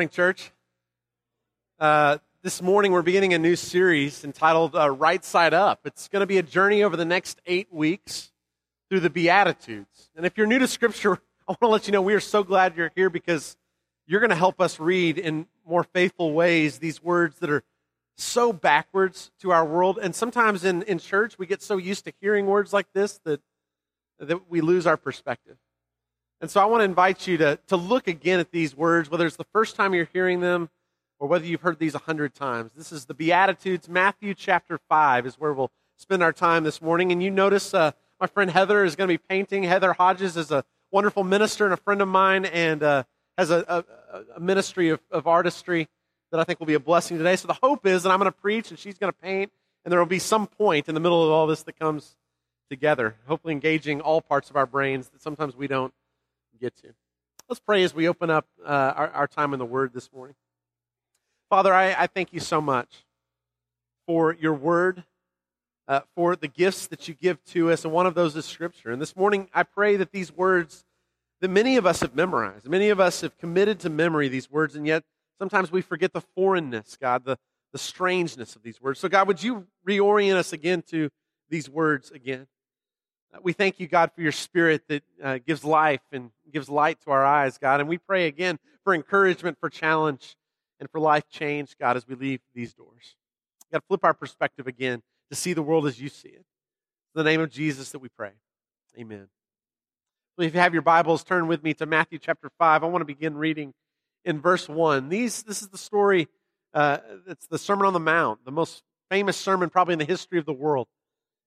morning, church. Uh, this morning, we're beginning a new series entitled uh, Right Side Up. It's going to be a journey over the next eight weeks through the Beatitudes. And if you're new to Scripture, I want to let you know we are so glad you're here because you're going to help us read in more faithful ways these words that are so backwards to our world. And sometimes in, in church, we get so used to hearing words like this that, that we lose our perspective. And so I want to invite you to, to look again at these words, whether it's the first time you're hearing them or whether you've heard these a hundred times. This is the Beatitudes, Matthew chapter 5 is where we'll spend our time this morning. And you notice uh, my friend Heather is going to be painting. Heather Hodges is a wonderful minister and a friend of mine and uh, has a, a, a ministry of, of artistry that I think will be a blessing today. So the hope is that I'm going to preach and she's going to paint, and there will be some point in the middle of all this that comes together, hopefully engaging all parts of our brains that sometimes we don't get to. Let's pray as we open up uh, our, our, time in the Word this morning. Father, I, I thank you so much for your Word, uh, for the gifts that you give to us, and one of those is Scripture. And this morning, I pray that these words that many of us have memorized, many of us have committed to memory these words, and yet sometimes we forget the foreignness, God, the, the strangeness of these words. So, God, would you reorient us again to these words again? Uh, we thank you, God, for your spirit that uh, gives life and gives light to our eyes, God. And we pray again for encouragement, for challenge, and for life change, God, as we leave these doors. God, flip our perspective again to see the world as you see it. In the name of Jesus that we pray. Amen. So if you have your Bibles, turn with me to Matthew chapter 5. I want to begin reading in verse 1. These, this is the story, uh, it's the Sermon on the Mount, the most famous sermon probably in the history of the world.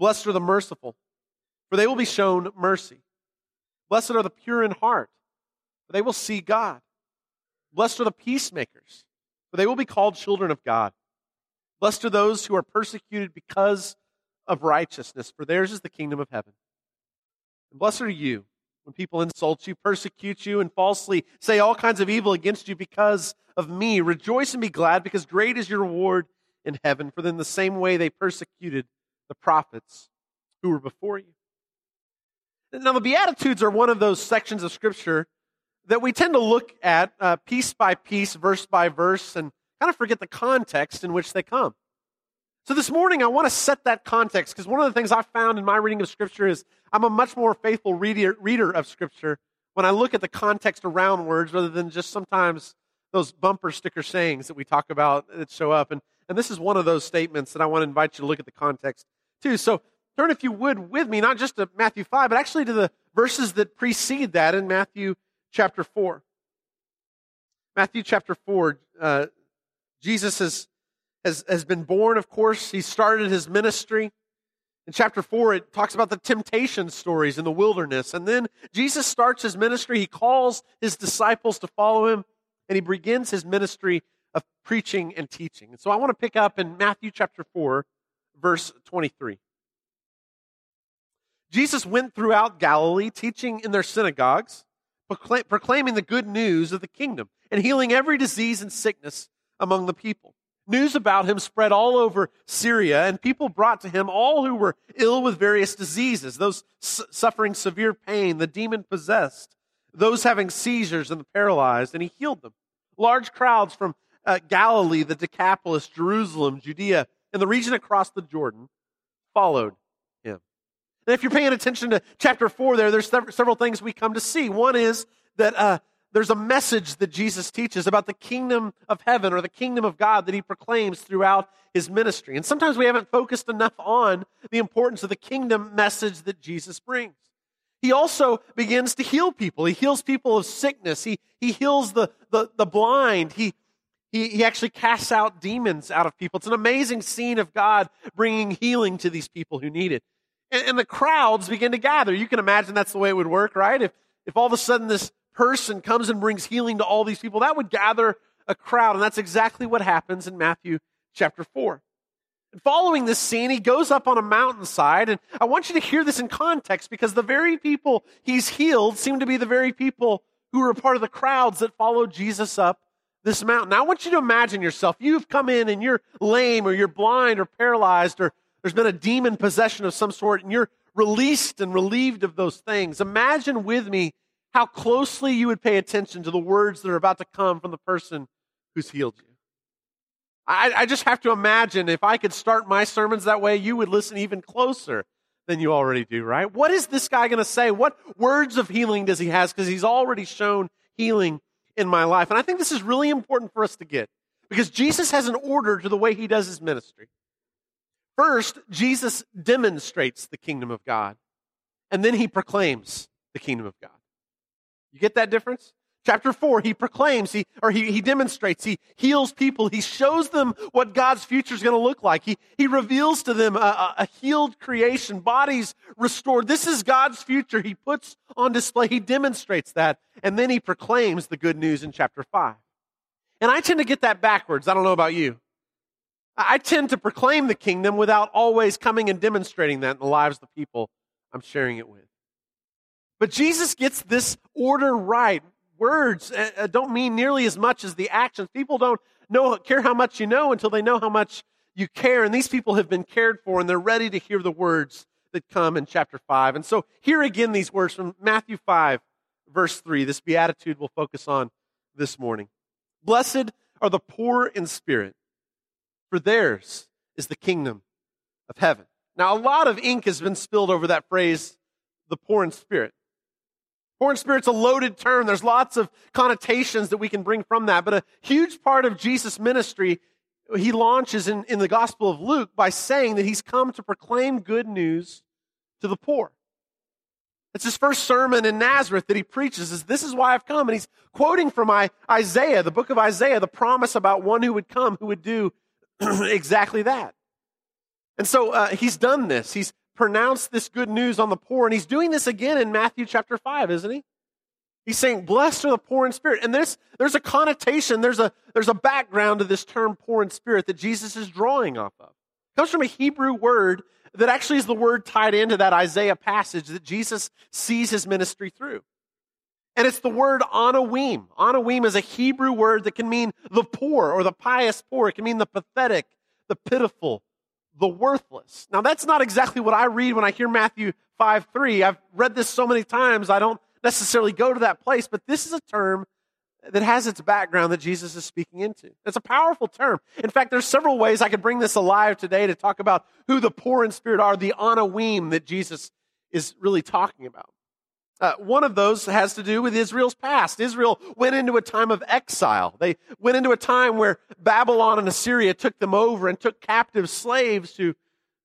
Blessed are the merciful, for they will be shown mercy. Blessed are the pure in heart, for they will see God. Blessed are the peacemakers, for they will be called children of God. Blessed are those who are persecuted because of righteousness, for theirs is the kingdom of heaven. And blessed are you when people insult you, persecute you, and falsely say all kinds of evil against you because of me. Rejoice and be glad, because great is your reward in heaven, for in the same way they persecuted the prophets who were before you. Now, the Beatitudes are one of those sections of Scripture that we tend to look at uh, piece by piece, verse by verse, and kind of forget the context in which they come. So this morning, I want to set that context because one of the things I've found in my reading of Scripture is I'm a much more faithful reader, reader of Scripture when I look at the context around words rather than just sometimes those bumper sticker sayings that we talk about that show up. And, and this is one of those statements that I want to invite you to look at the context too. So turn, if you would, with me, not just to Matthew 5, but actually to the verses that precede that in Matthew chapter 4. Matthew chapter 4, uh, Jesus has, has, has been born, of course. He started his ministry. In chapter 4, it talks about the temptation stories in the wilderness. And then Jesus starts his ministry. He calls his disciples to follow him, and he begins his ministry of preaching and teaching. And so I want to pick up in Matthew chapter 4, verse 23. Jesus went throughout Galilee, teaching in their synagogues, proclaiming the good news of the kingdom, and healing every disease and sickness among the people. News about him spread all over Syria, and people brought to him all who were ill with various diseases, those suffering severe pain, the demon possessed, those having seizures, and the paralyzed, and he healed them. Large crowds from uh, Galilee, the Decapolis, Jerusalem, Judea, and the region across the Jordan followed him. And if you're paying attention to chapter 4 there, there's several things we come to see. One is that uh, there's a message that Jesus teaches about the kingdom of heaven or the kingdom of God that he proclaims throughout his ministry. And sometimes we haven't focused enough on the importance of the kingdom message that Jesus brings. He also begins to heal people. He heals people of sickness. He, he heals the, the, the blind. He, he, he actually casts out demons out of people. It's an amazing scene of God bringing healing to these people who need it. And, and the crowds begin to gather. You can imagine that's the way it would work, right? If, if all of a sudden this person comes and brings healing to all these people, that would gather a crowd. And that's exactly what happens in Matthew chapter 4. And following this scene, he goes up on a mountainside. And I want you to hear this in context because the very people he's healed seem to be the very people who were part of the crowds that followed Jesus up this mountain. Now, I want you to imagine yourself. You've come in and you're lame or you're blind or paralyzed or there's been a demon possession of some sort and you're released and relieved of those things. Imagine with me how closely you would pay attention to the words that are about to come from the person who's healed you. I, I just have to imagine if I could start my sermons that way, you would listen even closer than you already do, right? What is this guy going to say? What words of healing does he has? Because he's already shown healing in my life. And I think this is really important for us to get because Jesus has an order to the way he does his ministry. First, Jesus demonstrates the kingdom of God, and then he proclaims the kingdom of God. You get that difference? Chapter 4, he proclaims, he, or he, he demonstrates, he heals people, he shows them what God's future is going to look like. He, he reveals to them a, a, healed creation, bodies restored. This is God's future. He puts on display, he demonstrates that, and then he proclaims the good news in chapter 5. And I tend to get that backwards. I don't know about you. I tend to proclaim the kingdom without always coming and demonstrating that in the lives of the people I'm sharing it with. But Jesus gets this order right words uh, uh, don't mean nearly as much as the actions. People don't know, care how much you know until they know how much you care. And these people have been cared for and they're ready to hear the words that come in chapter 5. And so here again, these words from Matthew 5, verse 3. This beatitude we'll focus on this morning. Blessed are the poor in spirit, for theirs is the kingdom of heaven. Now, a lot of ink has been spilled over that phrase, the poor in spirit. In spirit's a loaded term. There's lots of connotations that we can bring from that. But a huge part of Jesus' ministry, he launches in, in the Gospel of Luke by saying that he's come to proclaim good news to the poor. It's his first sermon in Nazareth that he preaches is this is why I've come. And he's quoting from Isaiah, the book of Isaiah, the promise about one who would come who would do exactly that. And so uh, he's done this. He's pronounce this good news on the poor. And he's doing this again in Matthew chapter 5, isn't he? He's saying, Blessed are the poor in spirit. And there's, there's a connotation, there's a, there's a background to this term poor in spirit that Jesus is drawing off of. It comes from a Hebrew word that actually is the word tied into that Isaiah passage that Jesus sees his ministry through. And it's the word anawim. Anawim is a Hebrew word that can mean the poor or the pious poor. It can mean the pathetic, the pitiful, the worthless. Now, that's not exactly what I read when I hear Matthew 5 3. I've read this so many times, I don't necessarily go to that place, but this is a term that has its background that Jesus is speaking into. It's a powerful term. In fact, there's several ways I could bring this alive today to talk about who the poor in spirit are, the anawim that Jesus is really talking about. Uh, one of those has to do with Israel's past. Israel went into a time of exile. They went into a time where Babylon and Assyria took them over and took captive slaves who,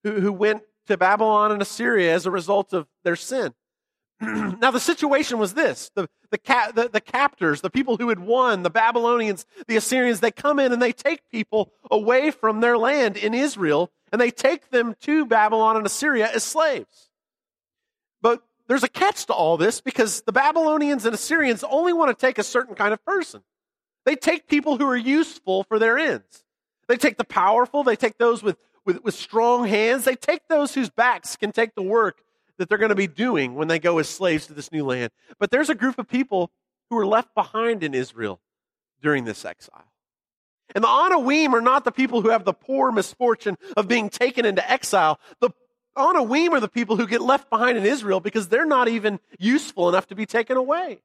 who, who went to Babylon and Assyria as a result of their sin. now, the situation was this the, the, ca- the, the captors, the people who had won, the Babylonians, the Assyrians, they come in and they take people away from their land in Israel and they take them to Babylon and Assyria as slaves. There's a catch to all this because the Babylonians and Assyrians only want to take a certain kind of person. They take people who are useful for their ends. They take the powerful, they take those with, with, with strong hands, they take those whose backs can take the work that they're going to be doing when they go as slaves to this new land. But there's a group of people who are left behind in Israel during this exile. And the Anawim are not the people who have the poor misfortune of being taken into exile. The Anawim are the people who get left behind in Israel because they're not even useful enough to be taken away.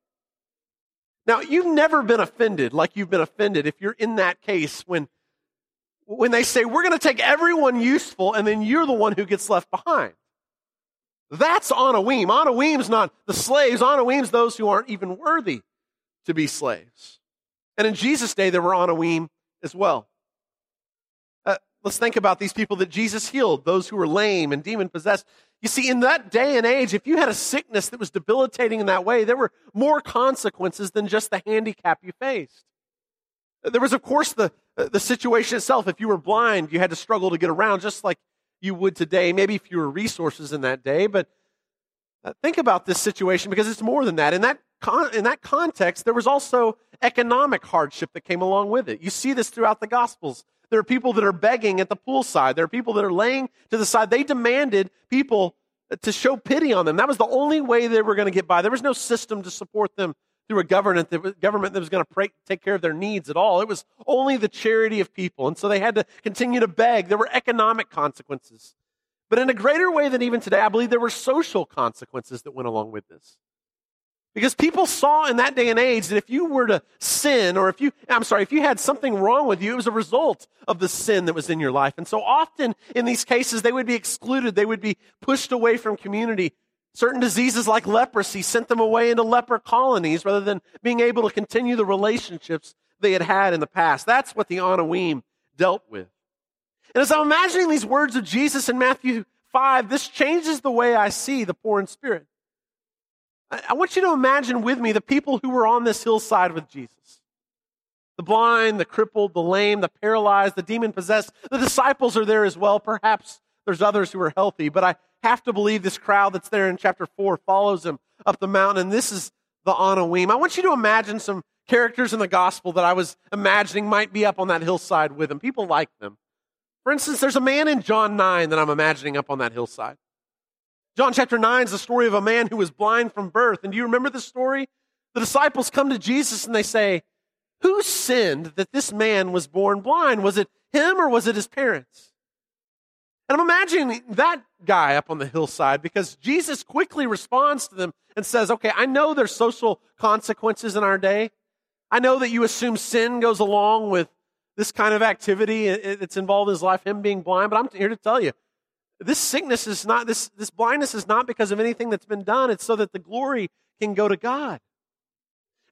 Now, you've never been offended like you've been offended if you're in that case when, when they say, we're going to take everyone useful and then you're the one who gets left behind. That's Anawim. Anawim's not the slaves. Anawim's those who aren't even worthy to be slaves. And in Jesus' day, there were Anawim as well. Let's think about these people that Jesus healed, those who were lame and demon possessed. You see, in that day and age, if you had a sickness that was debilitating in that way, there were more consequences than just the handicap you faced. There was, of course, the, the situation itself. If you were blind, you had to struggle to get around just like you would today, maybe fewer resources in that day. But uh, think about this situation because it's more than that. In that con- in that context, there was also economic hardship that came along with it. You see this throughout the Gospels. There are people that are begging at the poolside. There are people that are laying to the side. They demanded people to show pity on them. That was the only way they were going to get by. There was no system to support them through a government that was, government that was going to take care of their needs at all. It was only the charity of people. And so they had to continue to beg. There were economic consequences. But in a greater way than even today, I believe there were social consequences that went along with this. Because people saw in that day and age that if you were to sin, or if you, I'm sorry, if you had something wrong with you, it was a result of the sin that was in your life. And so often in these cases, they would be excluded. They would be pushed away from community. Certain diseases like leprosy sent them away into leper colonies rather than being able to continue the relationships they had had in the past. That's what the Anawim dealt with. And as I'm imagining these words of Jesus in Matthew 5, this changes the way I see the poor in spirit. I want you to imagine with me the people who were on this hillside with Jesus the blind, the crippled, the lame, the paralyzed, the demon possessed. The disciples are there as well. Perhaps there's others who are healthy, but I have to believe this crowd that's there in chapter 4 follows him up the mountain, and this is the Anawim. I want you to imagine some characters in the gospel that I was imagining might be up on that hillside with him. People like them. For instance, there's a man in John 9 that I'm imagining up on that hillside. John chapter 9 is the story of a man who was blind from birth. And do you remember the story? The disciples come to Jesus and they say, Who sinned that this man was born blind? Was it him or was it his parents? And I'm imagining that guy up on the hillside because Jesus quickly responds to them and says, Okay, I know there's social consequences in our day. I know that you assume sin goes along with this kind of activity that's involved in his life, him being blind, but I'm here to tell you this sickness is not, this, this blindness is not because of anything that's been done. It's so that the glory can go to God.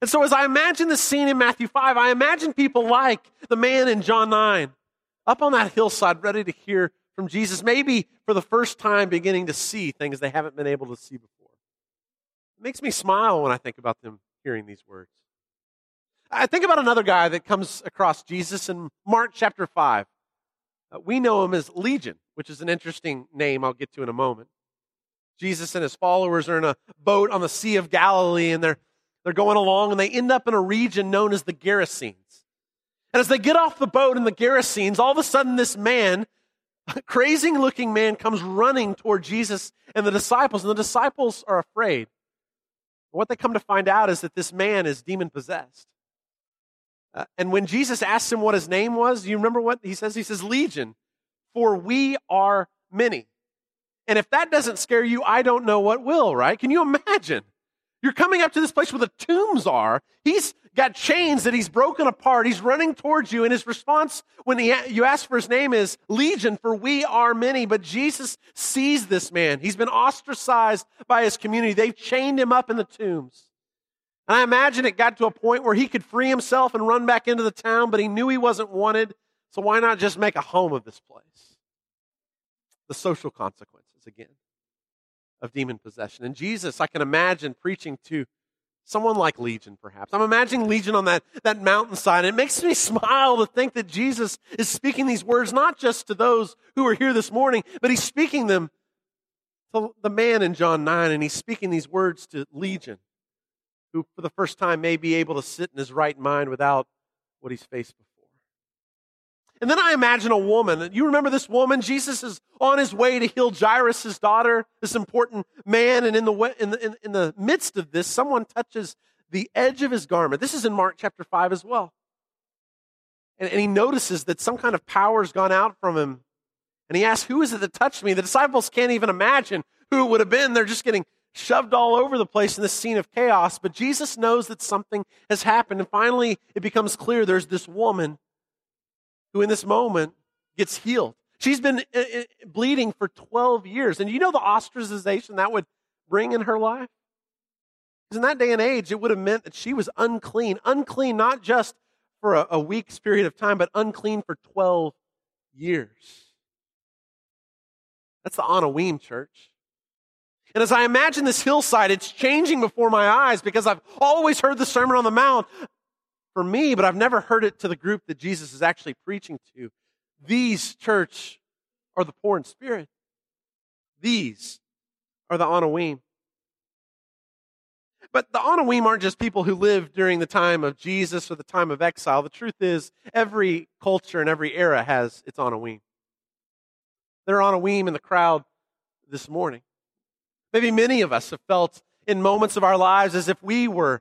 And so as I imagine the scene in Matthew 5, I imagine people like the man in John 9 up on that hillside ready to hear from Jesus, maybe for the first time beginning to see things they haven't been able to see before. It makes me smile when I think about them hearing these words. I think about another guy that comes across Jesus in Mark chapter 5. Uh, we know him as Legion, which is an interesting name I'll get to in a moment. Jesus and his followers are in a boat on the Sea of Galilee and they're, they're going along and they end up in a region known as the Gerasenes. And as they get off the boat in the Gerasenes, all of a sudden this man, a crazy looking man, comes running toward Jesus and the disciples, and the disciples are afraid. What they come to find out is that this man is demon possessed. Uh, and when Jesus asks him what his name was, you remember what he says? He says, Legion, for we are many. And if that doesn't scare you, I don't know what will, right? Can you imagine? You're coming up to this place where the tombs are. He's got chains that he's broken apart. He's running towards you. And his response when he, you ask for his name is Legion, for we are many. But Jesus sees this man. He's been ostracized by his community. They've chained him up in the tombs. And I imagine it got to a point where he could free himself and run back into the town, but he knew he wasn't wanted. So why not just make a home of this place? The social consequences, again, of demon possession. And Jesus, I can imagine preaching to someone like Legion, perhaps. I'm imagining Legion on that, that mountainside. And it makes me smile to think that Jesus is speaking these words not just to those who are here this morning, but he's speaking them to the man in John 9, and he's speaking these words to Legion who for the first time may be able to sit in his right mind without what he's faced before. And then I imagine a woman. You remember this woman? Jesus is on his way to heal Jairus' daughter, this important man. And in the, in the, in the midst of this, someone touches the edge of his garment. This is in Mark chapter 5 as well. And, and he notices that some kind of power has gone out from him. And he asks, Who is it that touched me? The disciples can't even imagine who it would have been. They're just getting shoved all over the place in this scene of chaos, but Jesus knows that something has happened. And finally, it becomes clear there's this woman who, in this moment, gets healed. She's been uh, uh, bleeding for 12 years. And you know the ostracization that would bring in her life? Because in that day and age, it would have meant that she was unclean. Unclean not just for a, week's period of time, but unclean for 12 years. That's the Anawim church. And as I imagine this hillside, it's changing before my eyes because I've always heard the Sermon on the Mount for me, but I've never heard it to the group that Jesus is actually preaching to. These, church, are the poor in spirit. These are the Anawim. But the Anawim aren't just people who lived during the time of Jesus or the time of exile. The truth is, every culture and every era has its Anawim. There are Anawim in the crowd this morning. Maybe many of us have felt in moments of our lives as if we were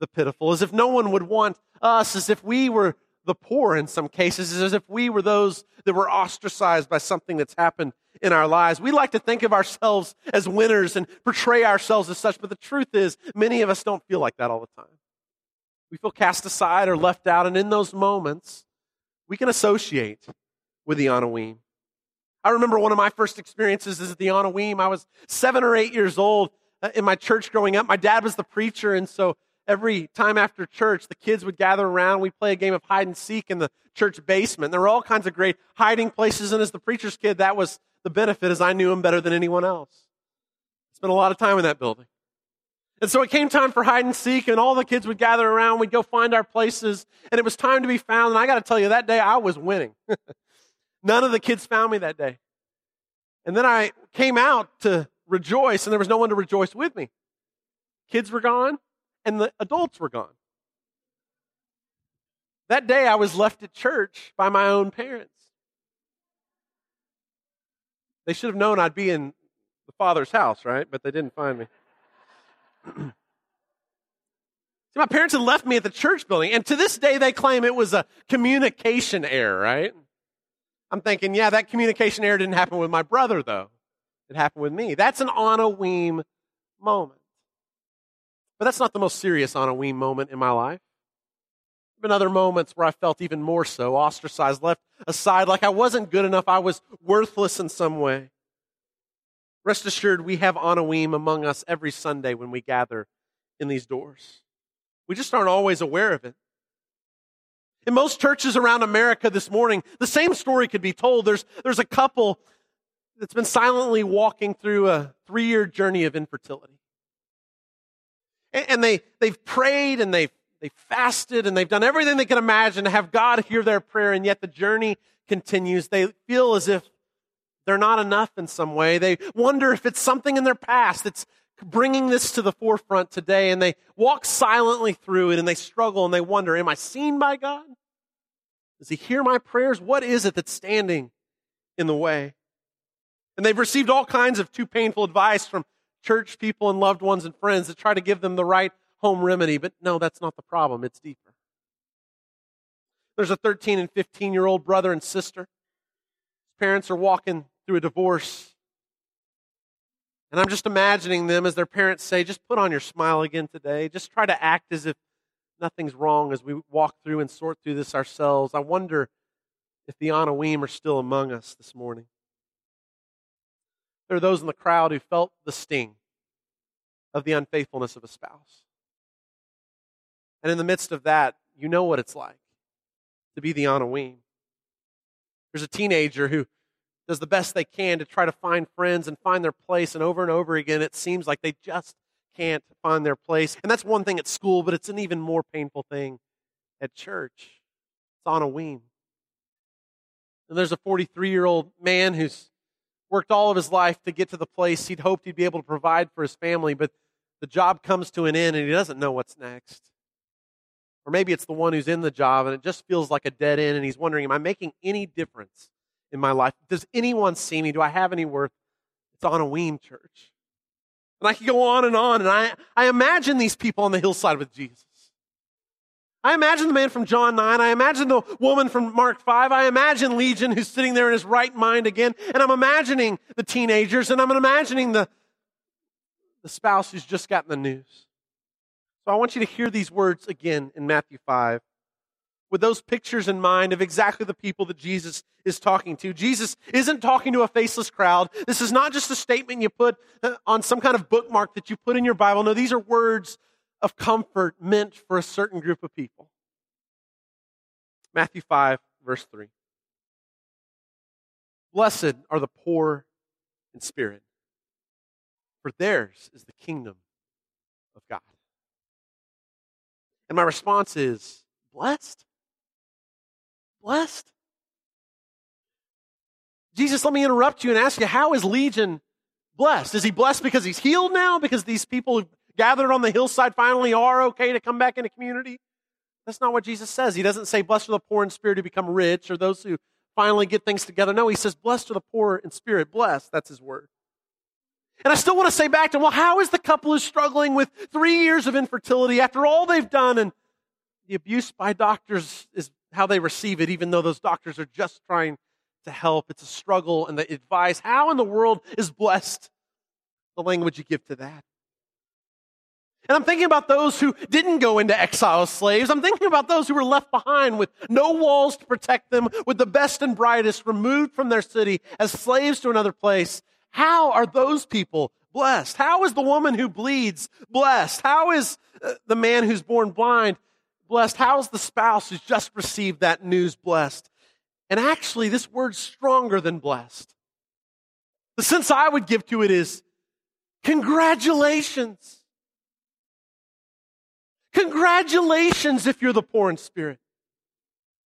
the pitiful, as if no one would want us, as if we were the poor in some cases, as if we were those that were ostracized by something that's happened in our lives. We like to think of ourselves as winners and portray ourselves as such, but the truth is, many of us don't feel like that all the time. We feel cast aside or left out, and in those moments, we can associate with the Anawim. I remember one of my first experiences is at the Anawim. I was seven or eight years old uh, in my church growing up. My dad was the preacher, and so every time after church, the kids would gather around. We'd play a game of hide and seek in the church basement. There were all kinds of great hiding places, and as the preacher's kid, that was the benefit, as I knew him better than anyone else. Spent a lot of time in that building. And so it came time for hide and seek, and all the kids would gather around. We'd go find our places, and it was time to be found. And I got to tell you, that day I was winning. None of the kids found me that day. And then I came out to rejoice, and there was no one to rejoice with me. Kids were gone, and the adults were gone. That day, I was left at church by my own parents. They should have known I'd be in the Father's house, right? But they didn't find me. See, my parents had left me at the church building, and to this day, they claim it was a communication error, right? I'm thinking, yeah, that communication error didn't happen with my brother, though. It happened with me. That's an Anawim moment. But that's not the most serious Anawim moment in my life. There have been other moments where I felt even more so, ostracized, left aside, like I wasn't good enough, I was worthless in some way. Rest assured, we have Anawim among us every Sunday when we gather in these doors. We just aren't always aware of it. In most churches around America this morning, the same story could be told. There's, there's a couple that's been silently walking through a three year journey of infertility. And, they, they've prayed and they've, they've fasted and they've done everything they can imagine to have God hear their prayer, and yet the journey continues. They feel as if they're not enough in some way. They wonder if it's something in their past that's bringing this to the forefront today, and they walk silently through it and they struggle and they wonder, Am I seen by God? Does he hear my prayers? What is it that's standing in the way? And they've received all kinds of too painful advice from church people and loved ones and friends that try to give them the right home remedy, but no, that's not the problem. It's deeper. There's a 13 and 15 year old brother and sister. His parents are walking through a divorce. And I'm just imagining them as their parents say, just put on your smile again today. Just try to act as if nothing's wrong as we walk through and sort through this ourselves. I wonder if the Anawim are still among us this morning. There are those in the crowd who felt the sting of the unfaithfulness of a spouse. And in the midst of that, you know what it's like to be the Anawim. There's a teenager who does the best they can to try to find friends and find their place, and over and over again, it seems like they just can't find their place. And that's one thing at school, but it's an even more painful thing at church. It's Anawim. And there's a 43 year old man who's worked all of his life to get to the place he'd hoped he'd be able to provide for his family, but the job comes to an end and he doesn't know what's next. Or maybe it's the one who's in the job and it just feels like a dead end and he's wondering, am I making any difference in my life? Does anyone see me? Do I have any worth? It's Anawim church. And I could go on and on. And I, I imagine these people on the hillside with Jesus. I imagine the man from John 9. I imagine the woman from Mark 5. I imagine Legion who's sitting there in his right mind again. And I'm imagining the teenagers and I'm imagining the, the spouse who's just gotten the news. So I want you to hear these words again in Matthew 5 with those pictures in mind of exactly the people that Jesus is talking to. Jesus isn't talking to a faceless crowd. This is not just a statement you put uh, on some kind of bookmark that you put in your Bible. No, these are words of comfort meant for a certain group of people. Matthew 5, verse 3. Blessed are the poor in spirit, for theirs is the kingdom of God. And my response is, blessed? Blessed? Jesus, let me interrupt you and ask you, how is Legion blessed? Is he blessed because he's healed now? Because these people gathered on the hillside finally are okay to come back into community? That's not what Jesus says. He doesn't say, Blessed are the poor in spirit who become rich or those who finally get things together. No, he says, Blessed are the poor in spirit. Blessed. That's his word. And I still want to say back to, well, how is the couple who's struggling with three years of infertility after all they've done and the abuse by doctors is how they receive it, even though those doctors are just trying to help. It's a struggle and the advice. How in the world is blessed the language you give to that? And I'm thinking about those who didn't go into exile as slaves. I'm thinking about those who were left behind with no walls to protect them, with the best and brightest removed from their city as slaves to another place. How are those people blessed? How is the woman who bleeds blessed? How is uh, the man who's born blind blessed? How is the spouse who's just received that news blessed? And actually, this word's stronger than blessed. The sense I would give to it is congratulations. Congratulations if you're the poor in spirit.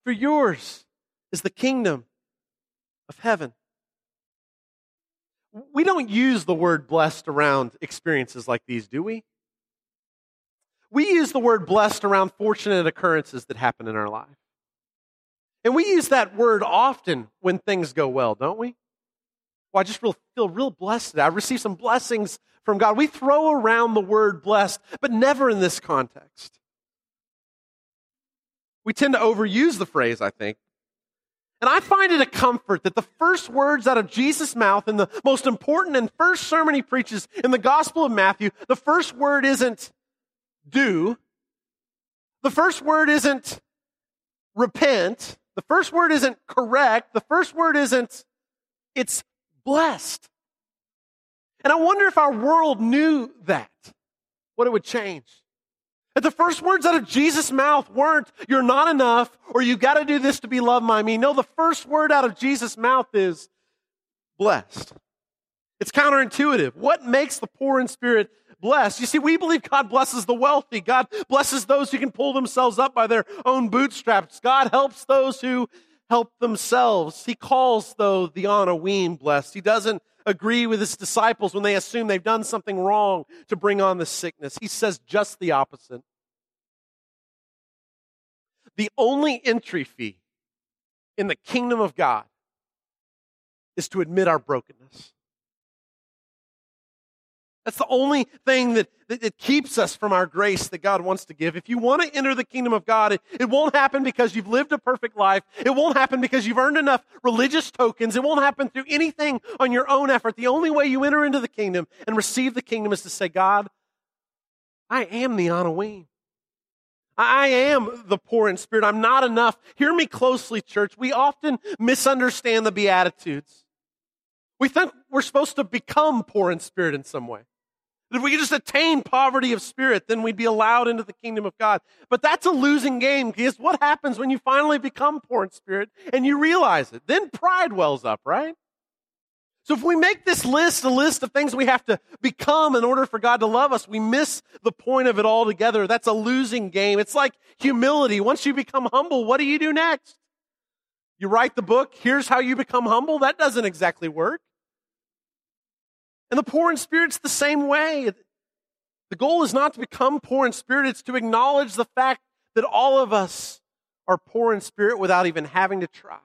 For yours is the kingdom of heaven. We don't use the word blessed around experiences like these, do we? We use the word blessed around fortunate occurrences that happen in our life. And we use that word often when things go well, don't we? Well, I just feel, real blessed. I received some blessings from God. We throw around the word blessed, but never in this context. We tend to overuse the phrase, I think. And I find it a comfort that the first words out of Jesus' mouth in the most important and first sermon he preaches in the Gospel of Matthew, the first word isn't do. The first word isn't repent. The first word isn't correct. The first word isn't, it's blessed. And I wonder if our world knew that, what it would change. If the first words out of Jesus' mouth weren't, you're not enough, or you got to do this to be loved by me. No, the first word out of Jesus' mouth is blessed. It's counterintuitive. What makes the poor in spirit blessed? You see, we believe God blesses the wealthy. God blesses those who can pull themselves up by their own bootstraps. God helps those who help themselves. He calls, though, the Anawim blessed. He doesn't agree with his disciples when they assume they've done something wrong to bring on the sickness. He says just the opposite. The only entry fee in the kingdom of God is to admit our brokenness. That's the only thing that, that, that, keeps us from our grace that God wants to give. If you want to enter the kingdom of God, it, it won't happen because you've lived a perfect life. It won't happen because you've earned enough religious tokens. It won't happen through anything on your own effort. The only way you enter into the kingdom and receive the kingdom is to say, God, I am the Anawim. I am the poor in spirit. I'm not enough. Hear me closely, church. We often misunderstand the Beatitudes. We think we're supposed to become poor in spirit in some way. If we could just attain poverty of spirit, then we'd be allowed into the kingdom of God. But that's a losing game because what happens when you finally become poor in spirit and you realize it? Then pride wells up, right? So if we make this list a list of things we have to become in order for God to love us, we miss the point of it altogether. That's a losing game. It's like humility. Once you become humble, what do you do next? You write the book, here's how you become humble. That doesn't exactly work. And the poor in spirit's the same way. The goal is not to become poor in spirit, it's to acknowledge the fact that all of us are poor in spirit without even having to try.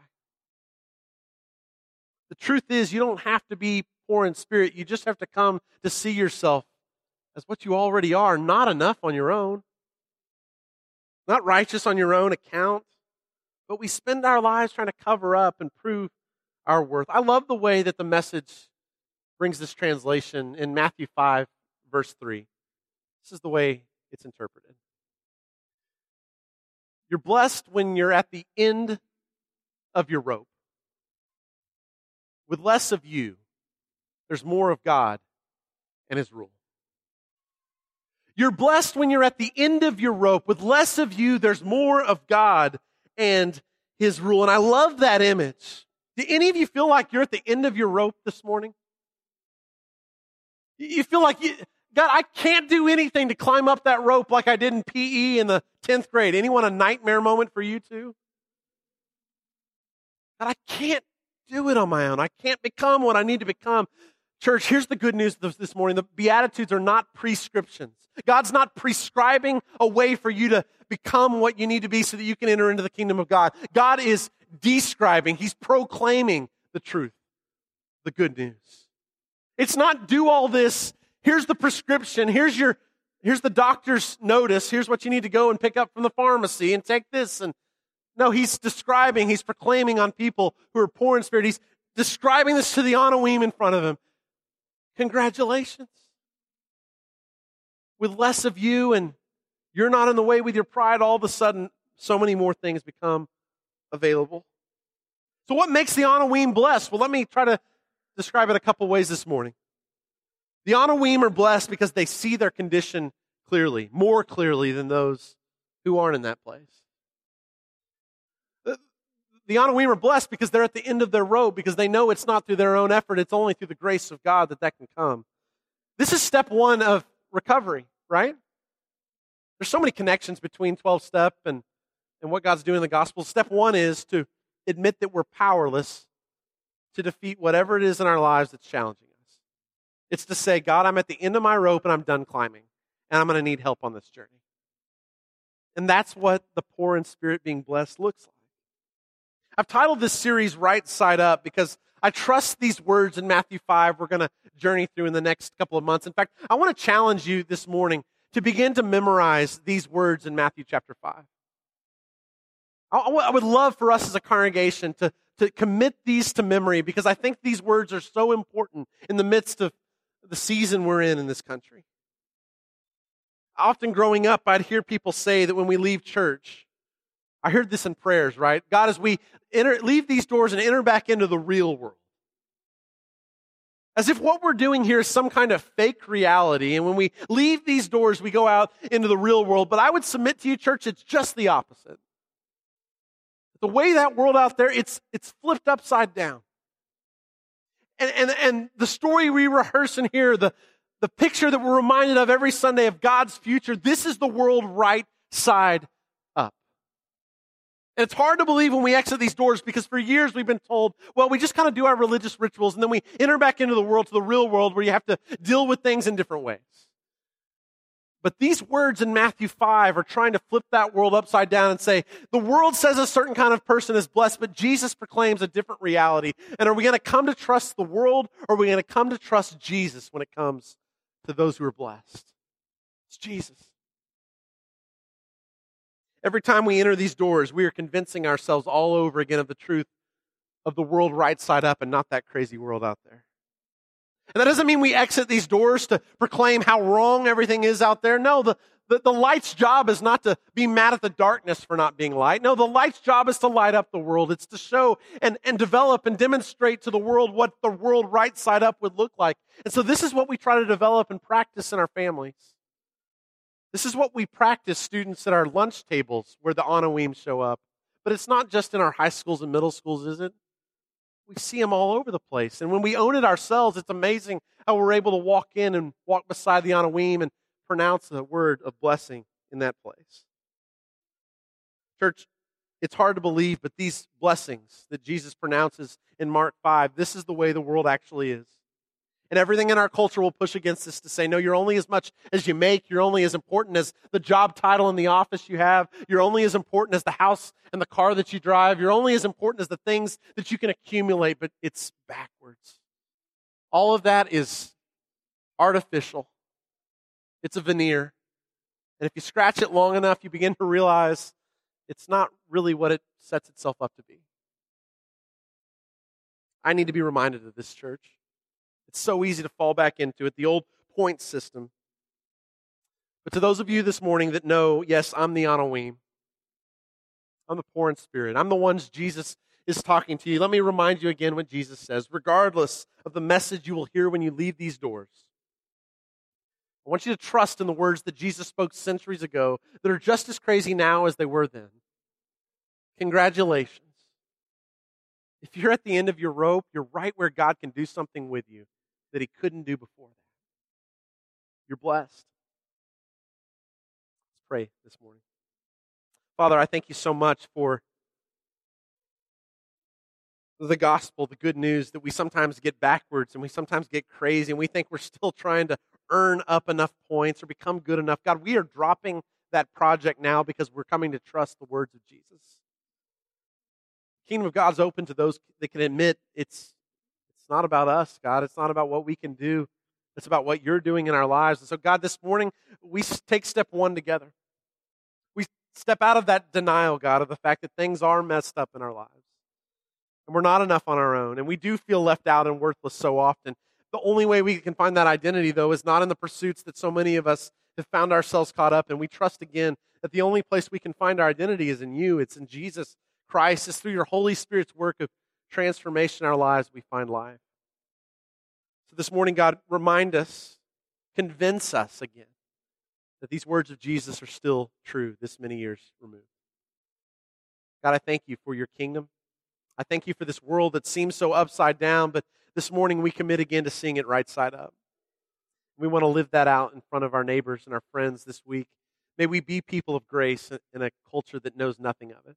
The truth is, you don't have to be poor in spirit. You just have to come to see yourself as what you already are, not enough on your own, not righteous on your own account, but we spend our lives trying to cover up and prove our worth. I love the way that the message brings this translation in Matthew 5, verse 3. This is the way it's interpreted. You're blessed when you're at the end of your rope. With less of you, there's more of God and His rule. You're blessed when you're at the end of your rope. With less of you, there's more of God and His rule. And I love that image. Do any of you feel like you're at the end of your rope this morning? You feel like, you, God, I can't do anything to climb up that rope like I did in PE in the 10th grade. Anyone a nightmare moment for you too? God, I can't do it on my own. I can't become what I need to become. Church, here's the good news this morning. The Beatitudes are not prescriptions. God's not prescribing a way for you to become what you need to be so that you can enter into the kingdom of God. God is describing, He's proclaiming the truth, the good news. It's not do all this. Here's the prescription. Here's your, here's the doctor's notice. Here's what you need to go and pick up from the pharmacy and take this. And no, he's describing, he's proclaiming on people who are poor in spirit. He's describing this to the Anawim in front of him. Congratulations. With less of you and you're not in the way with your pride, all of a sudden, so many more things become available. So, what makes the Anawim blessed? Well, let me try to describe it a couple ways this morning. The Anawim are blessed because they see their condition clearly, more clearly than those who aren't in that place. The Anawim are blessed because they're at the end of their rope because they know it's not through their own effort, it's only through the grace of God that that can come. This is step one of recovery, right? There's so many connections between 12 step and, and what God's doing in the gospel. Step one is to admit that we're powerless to defeat whatever it is in our lives that's challenging us. It's to say, God, I'm at the end of my rope and I'm done climbing, and I'm going to need help on this journey. And that's what the poor in spirit being blessed looks like. I've titled this series Right Side Up because I trust these words in Matthew 5 we're going to journey through in the next couple of months. In fact, I want to challenge you this morning to begin to memorize these words in Matthew chapter 5. I would love for us as a congregation to, to commit these to memory because I think these words are so important in the midst of the season we're in in this country. Often growing up, I'd hear people say that when we leave church, I heard this in prayers, right? God, as we enter, leave these doors and enter back into the real world, as if what we're doing here is some kind of fake reality. And when we leave these doors, we go out into the real world. But I would submit to you, church, it's just the opposite. The way that world out there, it's, it's flipped upside down. And, and, and the story we rehearse in here, the, the picture that we're reminded of every Sunday of God's future, this is the world right side up. and it's hard to believe when we exit these doors because for years we've been told, well, we just kind of do our religious rituals and then we enter back into the world, to the real world where you have to deal with things in different ways. But these words in Matthew 5 are trying to flip that world upside down and say, the world says a certain kind of person is blessed, but Jesus proclaims a different reality. And are we going to come to trust the world or are we going to come to trust Jesus when it comes to those who are blessed? It's Jesus. Every time we enter these doors, we are convincing ourselves all over again of the truth of the world right side up and not that crazy world out there. And that doesn't mean we exit these doors to proclaim how wrong everything is out there. No, the, the, the, light's job is not to be mad at the darkness for not being light. No, the light's job is to light up the world. It's to show and, and develop and demonstrate to the world what the world right side up would look like. And so this is what we try to develop and practice in our families. This is what we practice, students, at our lunch tables where the Anawim show up. But it's not just in our high schools and middle schools, is it? We see them all over the place. And when we own it ourselves, it's amazing how we're able to walk in and walk beside the Anawim and pronounce the word of blessing in that place. Church, it's hard to believe, but these blessings that Jesus pronounces in Mark 5, this is the way the world actually is. And everything in our culture will push against this to say, no, you're only as much as you make. You're only as important as the job title in the office you have. You're only as important as the house and the car that you drive. You're only as important as the things that you can accumulate, but it's backwards. All of that is artificial. It's a veneer. And if you scratch it long enough, you begin to realize it's not really what it sets itself up to be. I need to be reminded of this, church. It's so easy to fall back into it, the old point system. But to those of you this morning that know, yes, I'm the Anawim. I'm the poor in spirit. I'm the ones Jesus is talking to you. Let me remind you again what Jesus says. Regardless of the message you will hear when you leave these doors, I want you to trust in the words that Jesus spoke centuries ago that are just as crazy now as they were then. Congratulations. If you're at the end of your rope, you're right where God can do something with you that he couldn't do before that. You're blessed. Let's pray this morning. Father, I thank you so much for the gospel, the good news, that we sometimes get backwards and we sometimes get crazy and we think we're still trying to earn up enough points or become good enough. God, we are dropping that project now because we're coming to trust the words of Jesus. The kingdom of God's open to those that can admit it's it's not about us, God. It's not about what we can do. It's about what you're doing in our lives. And so, God, this morning we take step one together. We step out of that denial, God, of the fact that things are messed up in our lives. And we're not enough on our own. And we do feel left out and worthless so often. The only way we can find that identity, though, is not in the pursuits that so many of us have found ourselves caught up in. We trust again that the only place we can find our identity is in you. It's in Jesus Christ. It's through your Holy Spirit's work of transformation in our lives we find life. So this morning, God, remind us, convince us again that these words of Jesus are still true this many years removed. God, I thank you for your kingdom. I thank you for this world that seems so upside down, but this morning we commit again to seeing it right side up. We want to live that out in front of our neighbors and our friends this week. May we be people of grace in a culture that knows nothing of it.